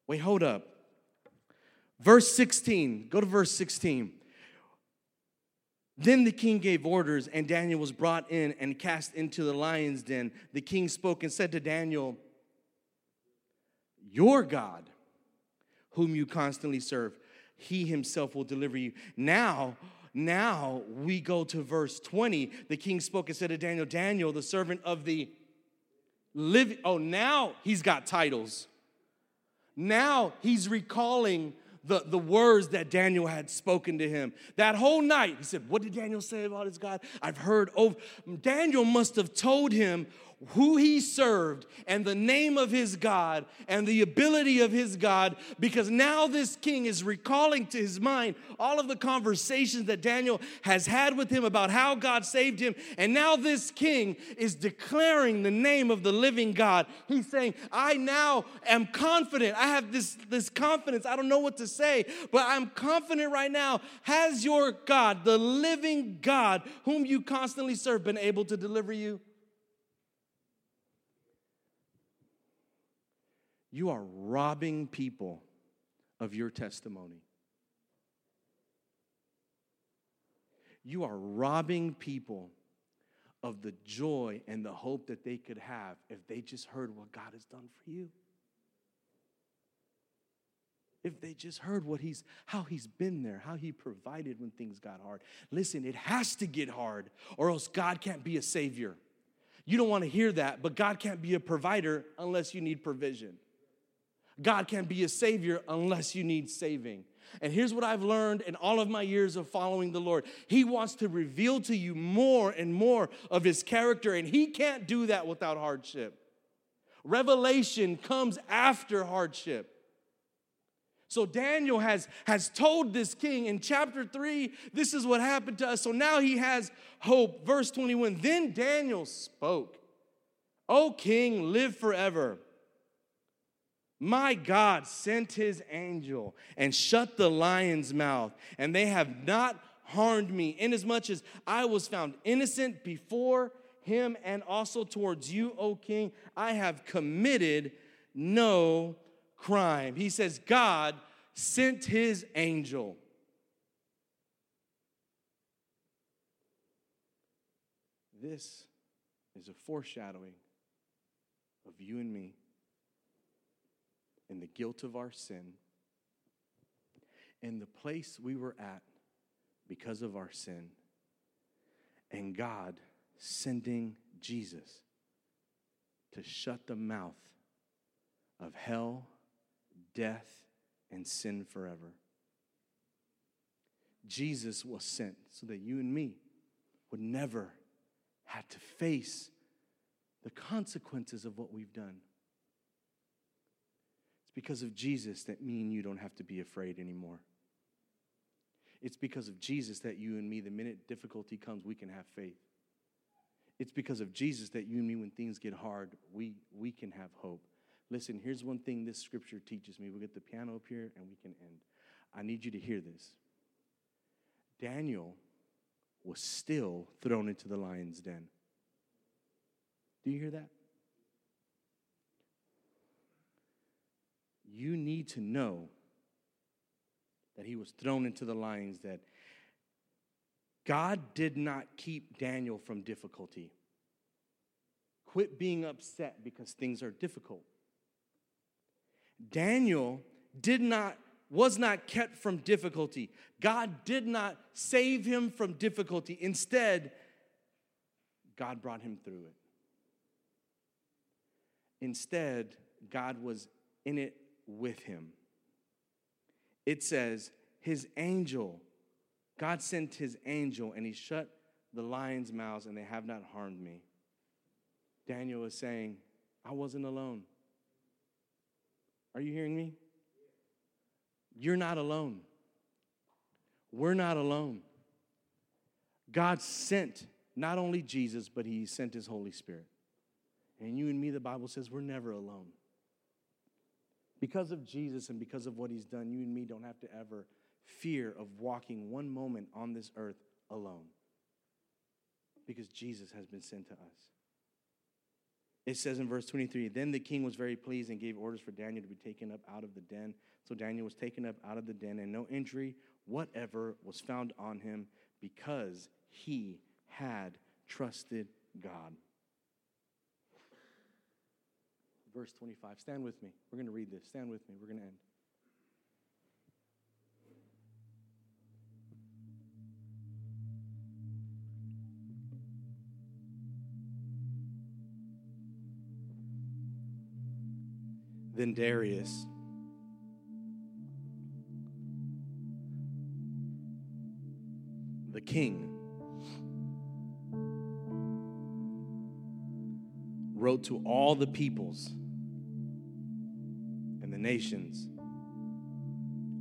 Wait, hold up. Verse 16, go to verse 16. Then the king gave orders, and Daniel was brought in and cast into the lion's den. The king spoke and said to Daniel, Your God, whom you constantly serve, he himself will deliver you. Now, now we go to verse 20. The king spoke and said to Daniel, Daniel, the servant of the living. Oh, now he's got titles. Now he's recalling the, the words that Daniel had spoken to him. That whole night, he said, What did Daniel say about his God? I've heard over. Daniel must have told him who he served and the name of his God and the ability of his God because now this king is recalling to his mind all of the conversations that Daniel has had with him about how God saved him. And now this king is declaring the name of the living God. He's saying, I now am confident. I have this, this confidence. I don't know what to say, but I'm confident right now. Has your God, the living God, whom you constantly serve, been able to deliver you? You are robbing people of your testimony. You are robbing people of the joy and the hope that they could have if they just heard what God has done for you. If they just heard what he's how he's been there, how he provided when things got hard. Listen, it has to get hard or else God can't be a savior. You don't want to hear that, but God can't be a provider unless you need provision. God can't be a savior unless you need saving. And here's what I've learned in all of my years of following the Lord He wants to reveal to you more and more of His character, and He can't do that without hardship. Revelation comes after hardship. So Daniel has, has told this king in chapter 3, this is what happened to us. So now he has hope. Verse 21 Then Daniel spoke, O king, live forever. My God sent his angel and shut the lion's mouth, and they have not harmed me, inasmuch as I was found innocent before him and also towards you, O king. I have committed no crime. He says, God sent his angel. This is a foreshadowing of you and me and the guilt of our sin and the place we were at because of our sin, and God sending Jesus to shut the mouth of hell, death, and sin forever. Jesus was sent so that you and me would never have to face the consequences of what we've done. It's because of Jesus that me and you don't have to be afraid anymore. It's because of Jesus that you and me, the minute difficulty comes, we can have faith. It's because of Jesus that you and me, when things get hard, we, we can have hope. Listen, here's one thing this scripture teaches me. We'll get the piano up here and we can end. I need you to hear this. Daniel was still thrown into the lion's den. Do you hear that? You need to know that he was thrown into the lions, that God did not keep Daniel from difficulty. Quit being upset because things are difficult. Daniel did not was not kept from difficulty. God did not save him from difficulty. Instead, God brought him through it. Instead, God was in it with him. It says, His angel, God sent His angel and He shut the lions' mouths and they have not harmed me. Daniel is saying, I wasn't alone. Are you hearing me? You're not alone. We're not alone. God sent not only Jesus, but He sent His Holy Spirit. And you and me, the Bible says, we're never alone. Because of Jesus and because of what he's done, you and me don't have to ever fear of walking one moment on this earth alone. Because Jesus has been sent to us. It says in verse 23 Then the king was very pleased and gave orders for Daniel to be taken up out of the den. So Daniel was taken up out of the den, and no injury whatever was found on him because he had trusted God. Verse 25. Stand with me. We're going to read this. Stand with me. We're going to end. Then Darius the king, wrote to all the peoples nations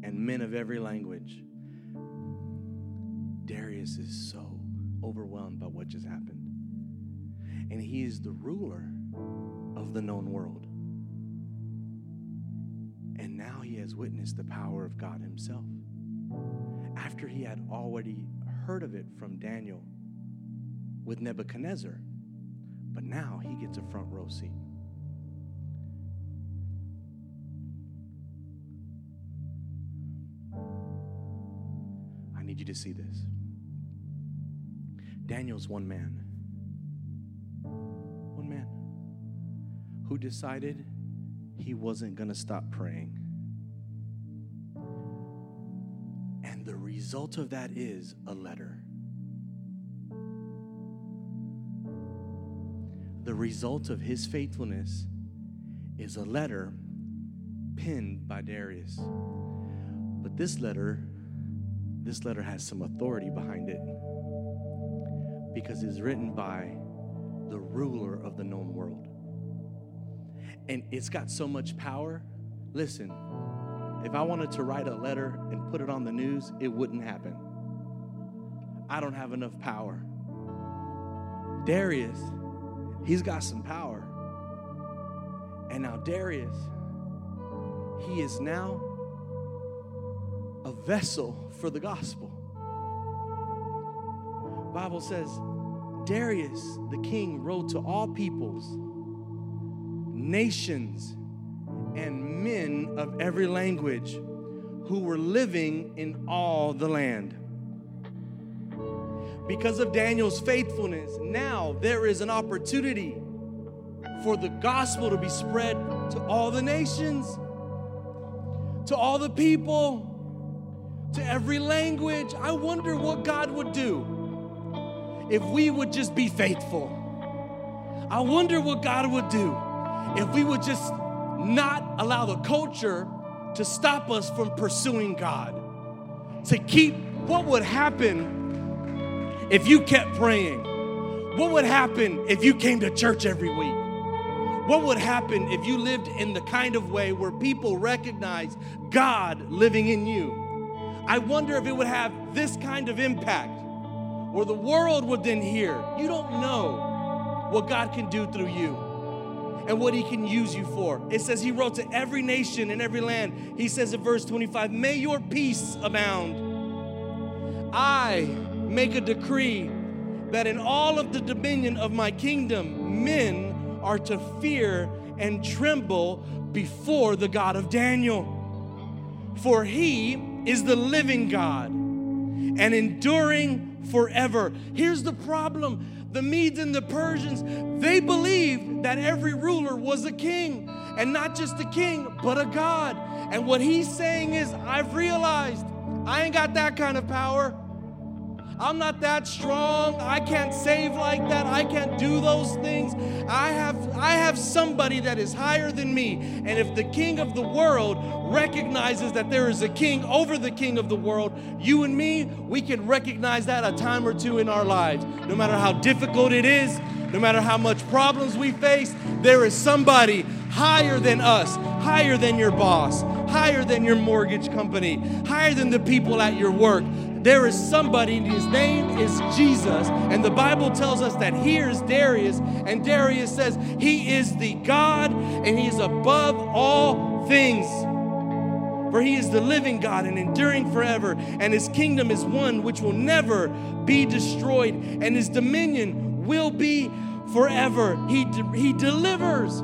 and men of every language. Darius is so overwhelmed by what just happened. And he is the ruler of the known world. And now he has witnessed the power of God himself. After he had already heard of it from Daniel with Nebuchadnezzar, but now he gets a front row seat. You to see this. Daniel's one man. One man who decided he wasn't going to stop praying. And the result of that is a letter. The result of his faithfulness is a letter penned by Darius. But this letter, this letter has some authority behind it because it's written by the ruler of the known world. And it's got so much power. Listen, if I wanted to write a letter and put it on the news, it wouldn't happen. I don't have enough power. Darius, he's got some power. And now, Darius, he is now a vessel for the gospel. Bible says Darius the king wrote to all peoples, nations, and men of every language who were living in all the land. Because of Daniel's faithfulness, now there is an opportunity for the gospel to be spread to all the nations, to all the people, to every language. I wonder what God would do if we would just be faithful. I wonder what God would do if we would just not allow the culture to stop us from pursuing God. To keep what would happen if you kept praying? What would happen if you came to church every week? What would happen if you lived in the kind of way where people recognize God living in you? I wonder if it would have this kind of impact where the world would then hear. You don't know what God can do through you and what he can use you for. It says he wrote to every nation and every land. He says in verse 25, May your peace abound. I make a decree that in all of the dominion of my kingdom, men are to fear and tremble before the God of Daniel. For he is the living God and enduring forever. Here's the problem the Medes and the Persians, they believed that every ruler was a king, and not just a king, but a God. And what he's saying is, I've realized I ain't got that kind of power. I'm not that strong. I can't save like that. I can't do those things. I have I have somebody that is higher than me. And if the king of the world recognizes that there is a king over the king of the world, you and me, we can recognize that a time or two in our lives. No matter how difficult it is, no matter how much problems we face, there is somebody higher than us, higher than your boss, higher than your mortgage company, higher than the people at your work. There is somebody, and his name is Jesus. And the Bible tells us that here's Darius, and Darius says, He is the God, and He is above all things. For he is the living God and enduring forever, and his kingdom is one which will never be destroyed, and his dominion will be forever. He, de- he delivers,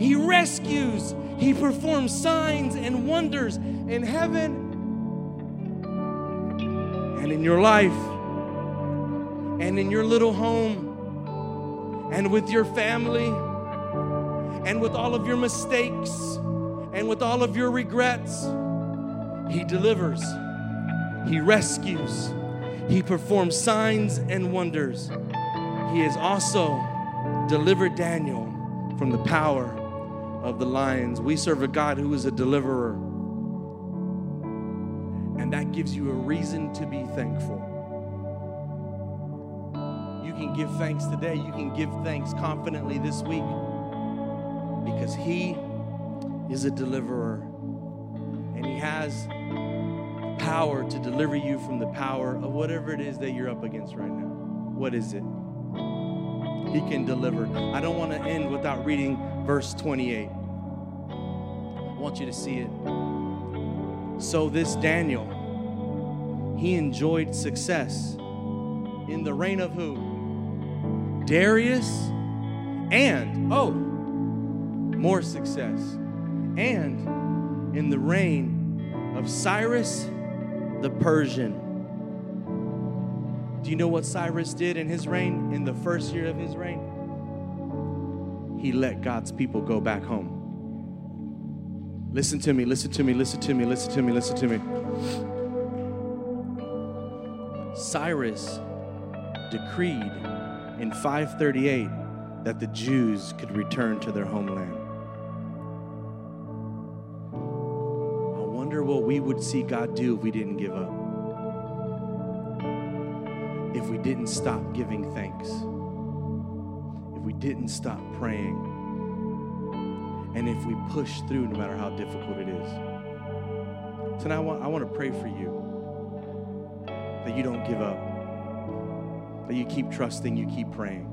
he rescues, he performs signs and wonders in heaven and in your life. and in your little home and with your family and with all of your mistakes and with all of your regrets. He delivers, He rescues, He performs signs and wonders. He has also delivered Daniel from the power of the lions. We serve a God who is a deliverer. And that gives you a reason to be thankful. You can give thanks today. You can give thanks confidently this week because He is a deliverer and He has the power to deliver you from the power of whatever it is that you're up against right now. What is it? He can deliver. I don't want to end without reading verse 28. I want you to see it. So, this Daniel, he enjoyed success in the reign of who? Darius and, oh, more success. And in the reign of Cyrus the Persian. Do you know what Cyrus did in his reign, in the first year of his reign? He let God's people go back home. Listen to me, listen to me, listen to me, listen to me, listen to me. Cyrus decreed in 538 that the Jews could return to their homeland. I wonder what we would see God do if we didn't give up. If we didn't stop giving thanks. If we didn't stop praying. And if we push through no matter how difficult it is. Tonight, I want, I want to pray for you that you don't give up, that you keep trusting, you keep praying,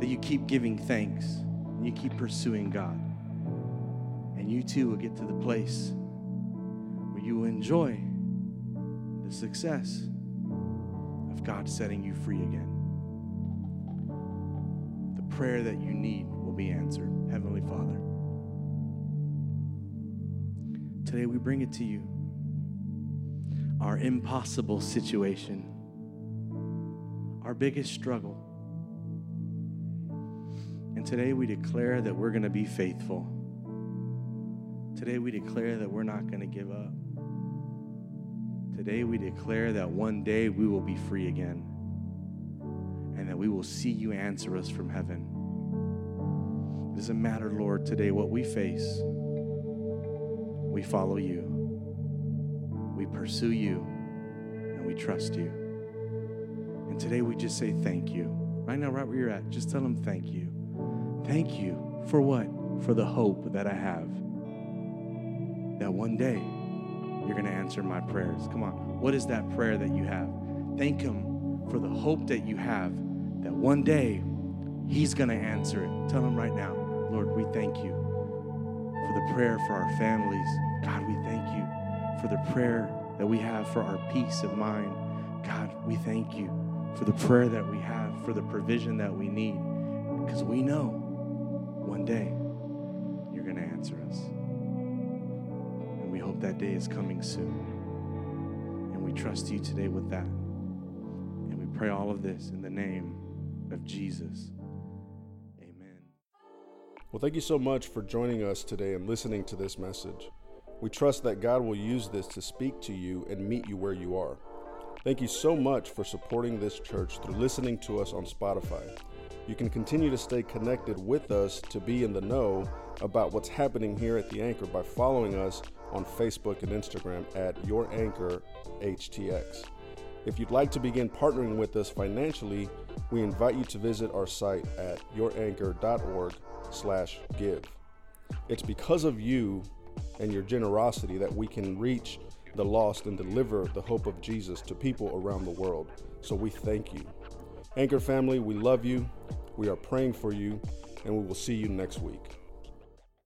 that you keep giving thanks, and you keep pursuing God. And you too will get to the place where you will enjoy the success of God setting you free again. The prayer that you need will be answered. Heavenly Father, today we bring it to you our impossible situation, our biggest struggle. And today we declare that we're going to be faithful. Today we declare that we're not going to give up. Today we declare that one day we will be free again and that we will see you answer us from heaven. It doesn't matter, Lord, today what we face. We follow you. We pursue you and we trust you. And today we just say thank you. Right now, right where you're at, just tell them thank you. Thank you for what? For the hope that I have. That one day you're going to answer my prayers. Come on. What is that prayer that you have? Thank Him for the hope that you have that one day He's going to answer it. Tell Him right now, Lord, we thank you for the prayer for our families. God, we thank you for the prayer that we have for our peace of mind. God, we thank you for the prayer that we have for the provision that we need because we know one day you're going to answer us. And we hope that day is coming soon. And we trust you today with that. And we pray all of this in the name of Jesus. Well, thank you so much for joining us today and listening to this message. We trust that God will use this to speak to you and meet you where you are. Thank you so much for supporting this church through listening to us on Spotify. You can continue to stay connected with us to be in the know about what's happening here at The Anchor by following us on Facebook and Instagram at Your Anchor HTX. If you'd like to begin partnering with us financially, we invite you to visit our site at youranchor.org/give. It's because of you and your generosity that we can reach the lost and deliver the hope of Jesus to people around the world. So we thank you. Anchor family, we love you. We are praying for you, and we will see you next week.